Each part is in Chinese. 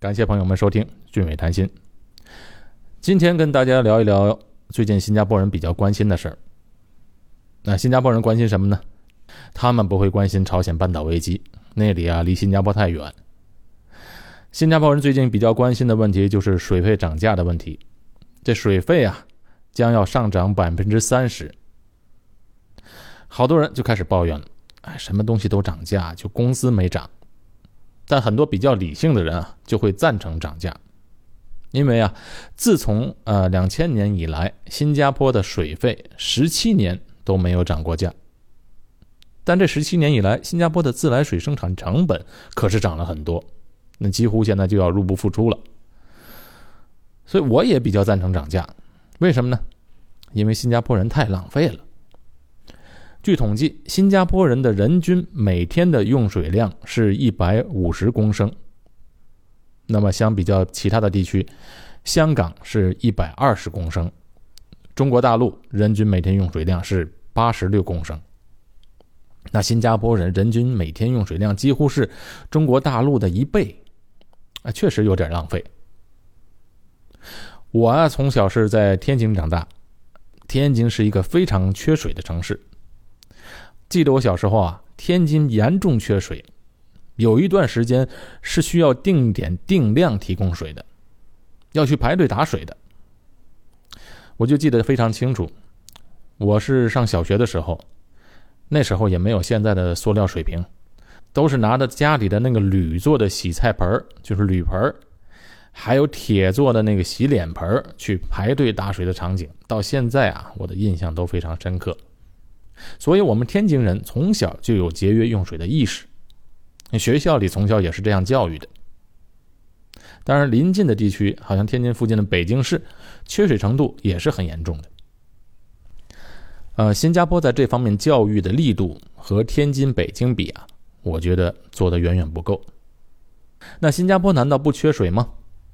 感谢朋友们收听《俊伟谈心》。今天跟大家聊一聊最近新加坡人比较关心的事儿。那新加坡人关心什么呢？他们不会关心朝鲜半岛危机，那里啊离新加坡太远。新加坡人最近比较关心的问题就是水费涨价的问题。这水费啊将要上涨百分之三十，好多人就开始抱怨了：哎，什么东西都涨价，就工资没涨。但很多比较理性的人啊，就会赞成涨价，因为啊，自从呃两千年以来，新加坡的水费十七年都没有涨过价。但这十七年以来，新加坡的自来水生产成本可是涨了很多，那几乎现在就要入不敷出了。所以我也比较赞成涨价，为什么呢？因为新加坡人太浪费了。据统计，新加坡人的人均每天的用水量是一百五十公升。那么，相比较其他的地区，香港是一百二十公升，中国大陆人均每天用水量是八十六公升。那新加坡人人均每天用水量几乎是中国大陆的一倍，啊，确实有点浪费。我啊，从小是在天津长大，天津是一个非常缺水的城市。记得我小时候啊，天津严重缺水，有一段时间是需要定点定量提供水的，要去排队打水的。我就记得非常清楚，我是上小学的时候，那时候也没有现在的塑料水瓶，都是拿着家里的那个铝做的洗菜盆就是铝盆还有铁做的那个洗脸盆去排队打水的场景，到现在啊，我的印象都非常深刻。所以，我们天津人从小就有节约用水的意识，学校里从小也是这样教育的。当然，临近的地区，好像天津附近的北京市，缺水程度也是很严重的。呃，新加坡在这方面教育的力度和天津、北京比啊，我觉得做的远远不够。那新加坡难道不缺水吗？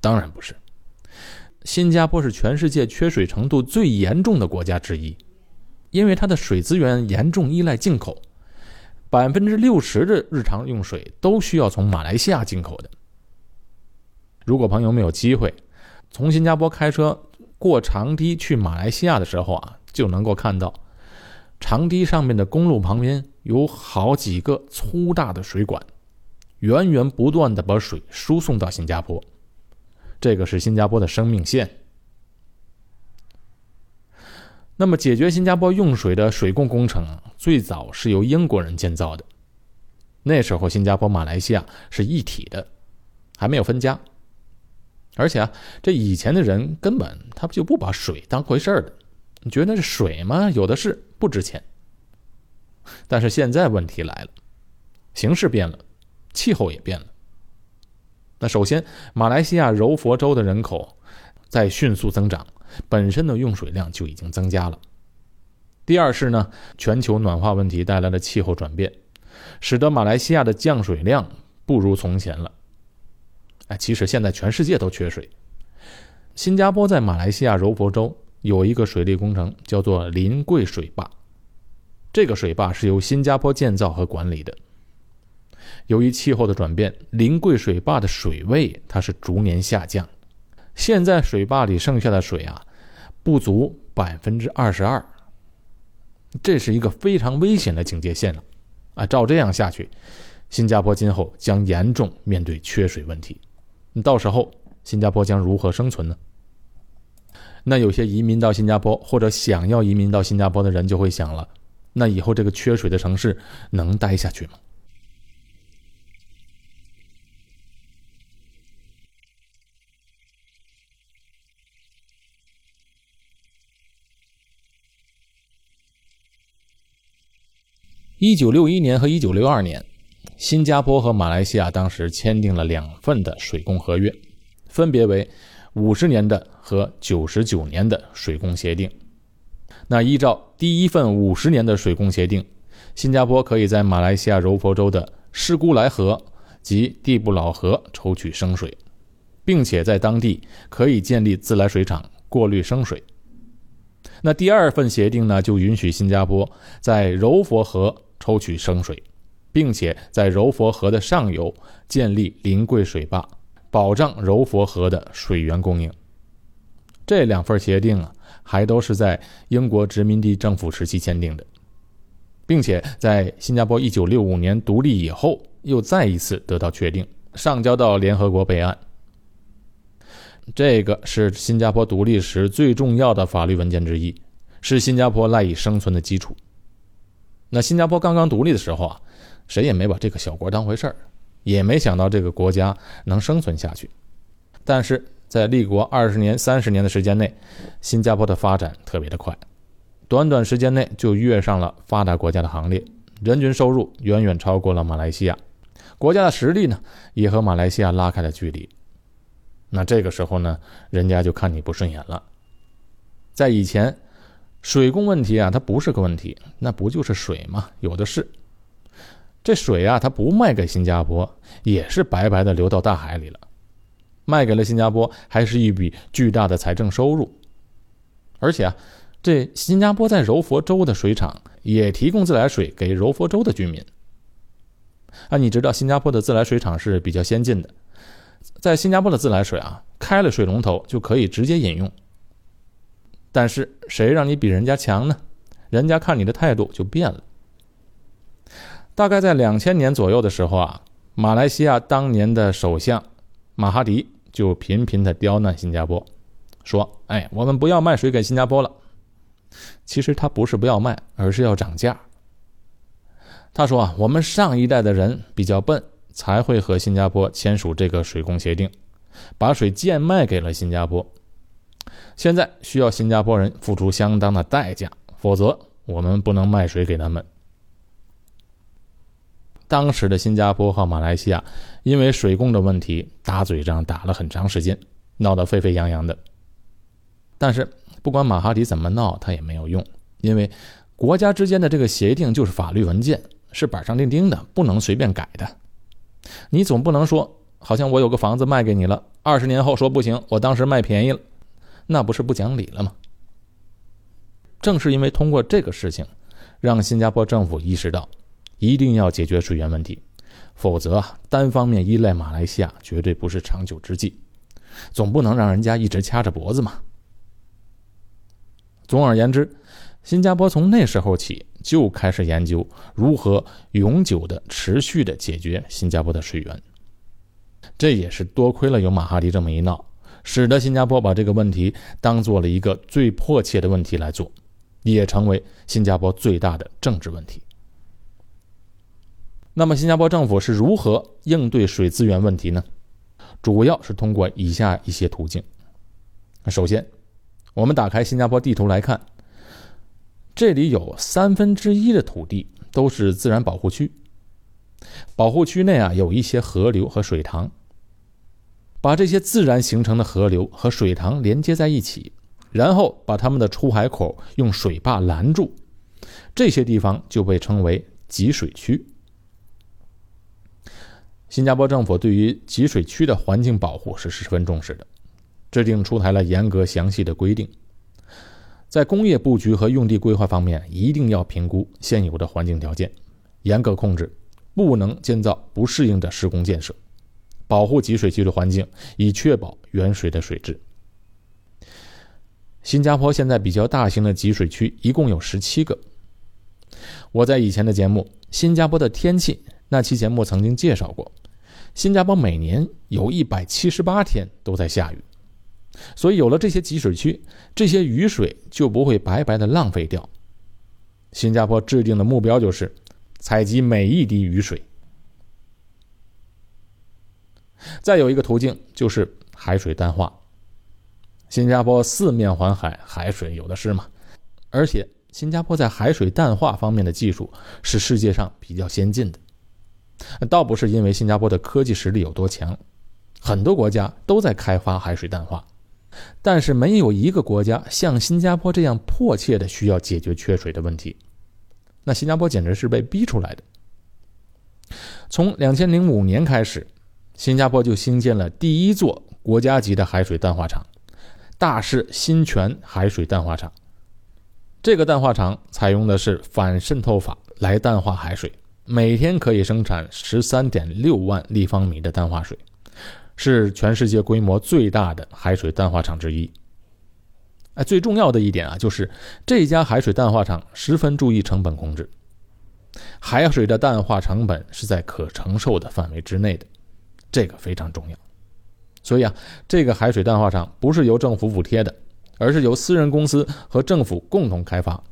当然不是。新加坡是全世界缺水程度最严重的国家之一。因为它的水资源严重依赖进口，百分之六十的日常用水都需要从马来西亚进口的。如果朋友们有机会从新加坡开车过长堤去马来西亚的时候啊，就能够看到长堤上面的公路旁边有好几个粗大的水管，源源不断的把水输送到新加坡，这个是新加坡的生命线。那么，解决新加坡用水的水供工程最早是由英国人建造的。那时候，新加坡、马来西亚是一体的，还没有分家。而且啊，这以前的人根本他不就不把水当回事儿的，你觉得这水嘛，有的是，不值钱。但是现在问题来了，形势变了，气候也变了。那首先，马来西亚柔佛州的人口在迅速增长。本身的用水量就已经增加了。第二是呢，全球暖化问题带来的气候转变，使得马来西亚的降水量不如从前了。哎，其实现在全世界都缺水。新加坡在马来西亚柔佛州有一个水利工程，叫做临桂水坝。这个水坝是由新加坡建造和管理的。由于气候的转变，临桂水坝的水位它是逐年下降。现在水坝里剩下的水啊，不足百分之二十二，这是一个非常危险的警戒线了，啊，照这样下去，新加坡今后将严重面对缺水问题，到时候新加坡将如何生存呢？那有些移民到新加坡或者想要移民到新加坡的人就会想了，那以后这个缺水的城市能待下去吗？一九六一年和一九六二年，新加坡和马来西亚当时签订了两份的水供合约，分别为五十年的和九十九年的水供协定。那依照第一份五十年的水供协定，新加坡可以在马来西亚柔佛州的施姑莱河及蒂布老河抽取生水，并且在当地可以建立自来水厂过滤生水。那第二份协定呢，就允许新加坡在柔佛河。抽取生水，并且在柔佛河的上游建立临桂水坝，保障柔佛河的水源供应。这两份协定啊，还都是在英国殖民地政府时期签订的，并且在新加坡1965年独立以后，又再一次得到确定，上交到联合国备案。这个是新加坡独立时最重要的法律文件之一，是新加坡赖以生存的基础。那新加坡刚刚独立的时候啊，谁也没把这个小国当回事儿，也没想到这个国家能生存下去。但是在立国二十年、三十年的时间内，新加坡的发展特别的快，短短时间内就跃上了发达国家的行列，人均收入远远超过了马来西亚，国家的实力呢也和马来西亚拉开了距离。那这个时候呢，人家就看你不顺眼了。在以前，水供问题啊，它不是个问题，那不就是水吗？有的是。这水啊，它不卖给新加坡，也是白白的流到大海里了。卖给了新加坡，还是一笔巨大的财政收入。而且啊，这新加坡在柔佛州的水厂也提供自来水给柔佛州的居民。啊，你知道新加坡的自来水厂是比较先进的。在新加坡的自来水啊，开了水龙头就可以直接饮用。但是谁让你比人家强呢？人家看你的态度就变了。大概在两千年左右的时候啊，马来西亚当年的首相马哈迪就频频的刁难新加坡，说：“哎，我们不要卖水给新加坡了。”其实他不是不要卖，而是要涨价。他说啊，我们上一代的人比较笨。才会和新加坡签署这个水供协定，把水贱卖给了新加坡。现在需要新加坡人付出相当的代价，否则我们不能卖水给他们。当时的新加坡和马来西亚因为水供的问题打嘴仗打了很长时间，闹得沸沸扬扬的。但是不管马哈迪怎么闹，他也没有用，因为国家之间的这个协定就是法律文件，是板上钉钉的，不能随便改的。你总不能说，好像我有个房子卖给你了，二十年后说不行，我当时卖便宜了，那不是不讲理了吗？正是因为通过这个事情，让新加坡政府意识到，一定要解决水源问题，否则，单方面依赖马来西亚绝对不是长久之计，总不能让人家一直掐着脖子嘛。总而言之。新加坡从那时候起就开始研究如何永久的、持续的解决新加坡的水源。这也是多亏了有马哈迪这么一闹，使得新加坡把这个问题当做了一个最迫切的问题来做，也成为新加坡最大的政治问题。那么，新加坡政府是如何应对水资源问题呢？主要是通过以下一些途径。首先，我们打开新加坡地图来看。这里有三分之一的土地都是自然保护区，保护区内啊有一些河流和水塘，把这些自然形成的河流和水塘连接在一起，然后把它们的出海口用水坝拦住，这些地方就被称为集水区。新加坡政府对于集水区的环境保护是十分重视的，制定出台了严格详细的规定。在工业布局和用地规划方面，一定要评估现有的环境条件，严格控制，不能建造不适应的施工建设，保护集水区的环境，以确保原水的水质。新加坡现在比较大型的集水区一共有十七个。我在以前的节目《新加坡的天气》那期节目曾经介绍过，新加坡每年有一百七十八天都在下雨。所以有了这些集水区，这些雨水就不会白白的浪费掉。新加坡制定的目标就是采集每一滴雨水。再有一个途径就是海水淡化。新加坡四面环海，海水有的是嘛，而且新加坡在海水淡化方面的技术是世界上比较先进的。倒不是因为新加坡的科技实力有多强，很多国家都在开发海水淡化。但是没有一个国家像新加坡这样迫切的需要解决缺水的问题，那新加坡简直是被逼出来的。从两千零五年开始，新加坡就兴建了第一座国家级的海水淡化厂——大势新泉海水淡化厂。这个淡化厂采用的是反渗透法来淡化海水，每天可以生产十三点六万立方米的淡化水。是全世界规模最大的海水淡化厂之一。哎，最重要的一点啊，就是这家海水淡化厂十分注意成本控制，海水的淡化成本是在可承受的范围之内的，这个非常重要。所以啊，这个海水淡化厂不是由政府补贴的，而是由私人公司和政府共同开发。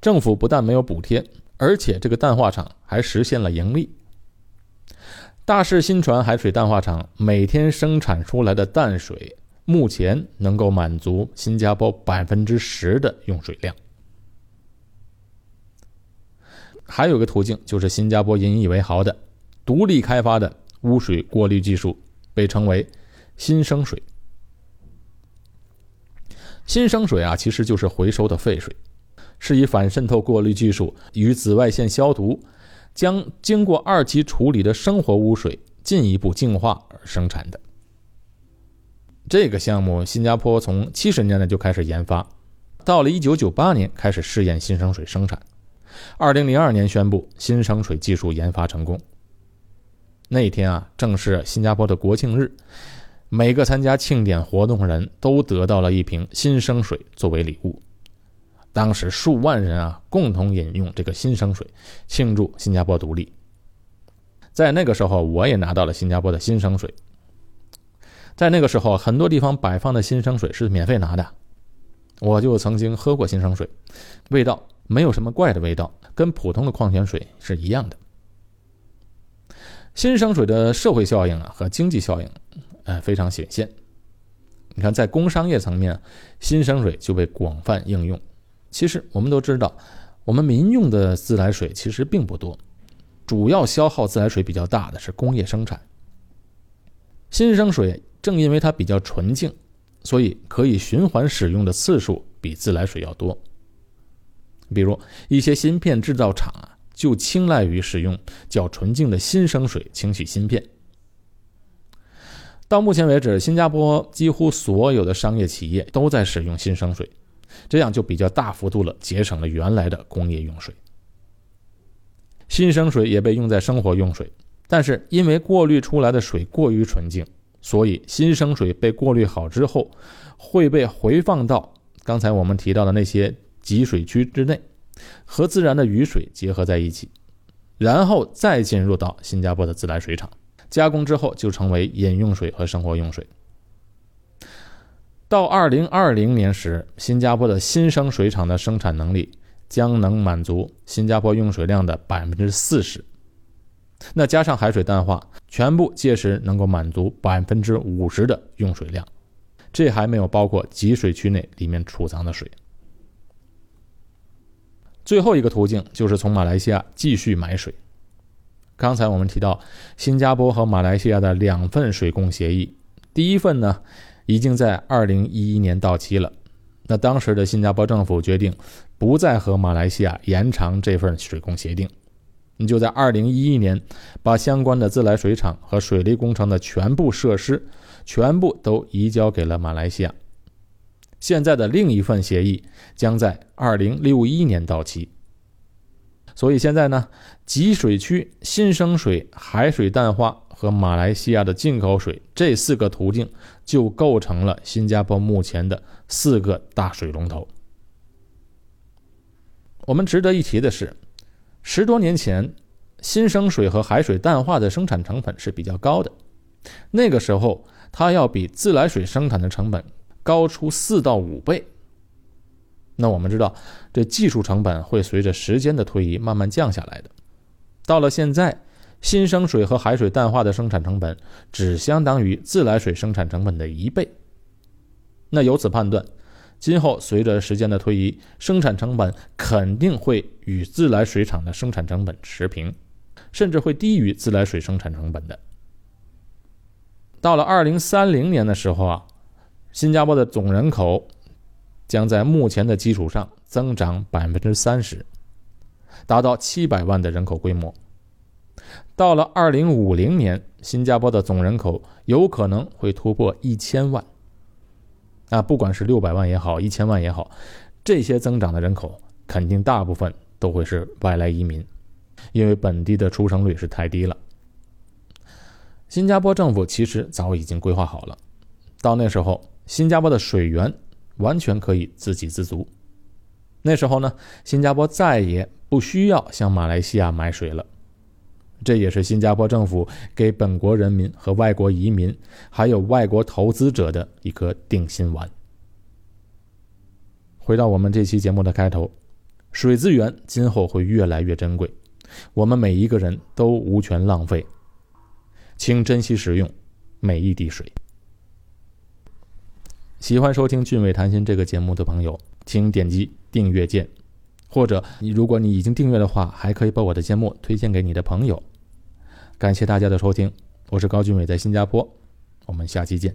政府不但没有补贴，而且这个淡化厂还实现了盈利。大势新船海水淡化厂每天生产出来的淡水。目前能够满足新加坡百分之十的用水量。还有个途径，就是新加坡引以为豪的独立开发的污水过滤技术，被称为新生水。新生水啊，其实就是回收的废水，是以反渗透过滤技术与紫外线消毒，将经过二级处理的生活污水进一步净化而生产的。这个项目，新加坡从七十年代就开始研发，到了一九九八年开始试验新生水生产，二零零二年宣布新生水技术研发成功。那天啊，正是新加坡的国庆日，每个参加庆典活动的人都得到了一瓶新生水作为礼物。当时数万人啊，共同饮用这个新生水，庆祝新加坡独立。在那个时候，我也拿到了新加坡的新生水。在那个时候，很多地方摆放的新生水是免费拿的，我就曾经喝过新生水，味道没有什么怪的味道，跟普通的矿泉水是一样的。新生水的社会效应啊和经济效应，哎非常显现。你看，在工商业层面，新生水就被广泛应用。其实我们都知道，我们民用的自来水其实并不多，主要消耗自来水比较大的是工业生产。新生水。正因为它比较纯净，所以可以循环使用的次数比自来水要多。比如一些芯片制造厂啊，就青睐于使用较纯净的新生水清洗芯片。到目前为止，新加坡几乎所有的商业企业都在使用新生水，这样就比较大幅度了节省了原来的工业用水。新生水也被用在生活用水，但是因为过滤出来的水过于纯净。所以，新生水被过滤好之后，会被回放到刚才我们提到的那些集水区之内，和自然的雨水结合在一起，然后再进入到新加坡的自来水厂加工之后，就成为饮用水和生活用水。到二零二零年时，新加坡的新生水厂的生产能力将能满足新加坡用水量的百分之四十。那加上海水淡化，全部届时能够满足百分之五十的用水量，这还没有包括集水区内里面储藏的水。最后一个途径就是从马来西亚继续买水。刚才我们提到新加坡和马来西亚的两份水供协议，第一份呢已经在二零一一年到期了，那当时的新加坡政府决定不再和马来西亚延长这份水供协定。你就在二零一一年，把相关的自来水厂和水利工程的全部设施，全部都移交给了马来西亚。现在的另一份协议将在二零六一年到期。所以现在呢，集水区、新生水、海水淡化和马来西亚的进口水这四个途径，就构成了新加坡目前的四个大水龙头。我们值得一提的是。十多年前，新生水和海水淡化的生产成本是比较高的，那个时候它要比自来水生产的成本高出四到五倍。那我们知道，这技术成本会随着时间的推移慢慢降下来的。到了现在，新生水和海水淡化的生产成本只相当于自来水生产成本的一倍。那由此判断。今后随着时间的推移，生产成本肯定会与自来水厂的生产成本持平，甚至会低于自来水生产成本的。到了二零三零年的时候啊，新加坡的总人口将在目前的基础上增长百分之三十，达到七百万的人口规模。到了二零五零年，新加坡的总人口有可能会突破一千万。啊，不管是六百万也好，一千万也好，这些增长的人口肯定大部分都会是外来移民，因为本地的出生率是太低了。新加坡政府其实早已经规划好了，到那时候，新加坡的水源完全可以自给自足。那时候呢，新加坡再也不需要向马来西亚买水了。这也是新加坡政府给本国人民和外国移民，还有外国投资者的一颗定心丸。回到我们这期节目的开头，水资源今后会越来越珍贵，我们每一个人都无权浪费。请珍惜使用每一滴水。喜欢收听《俊伟谈心》这个节目的朋友，请点击订阅键，或者你如果你已经订阅的话，还可以把我的节目推荐给你的朋友。感谢大家的收听，我是高俊伟，在新加坡，我们下期见。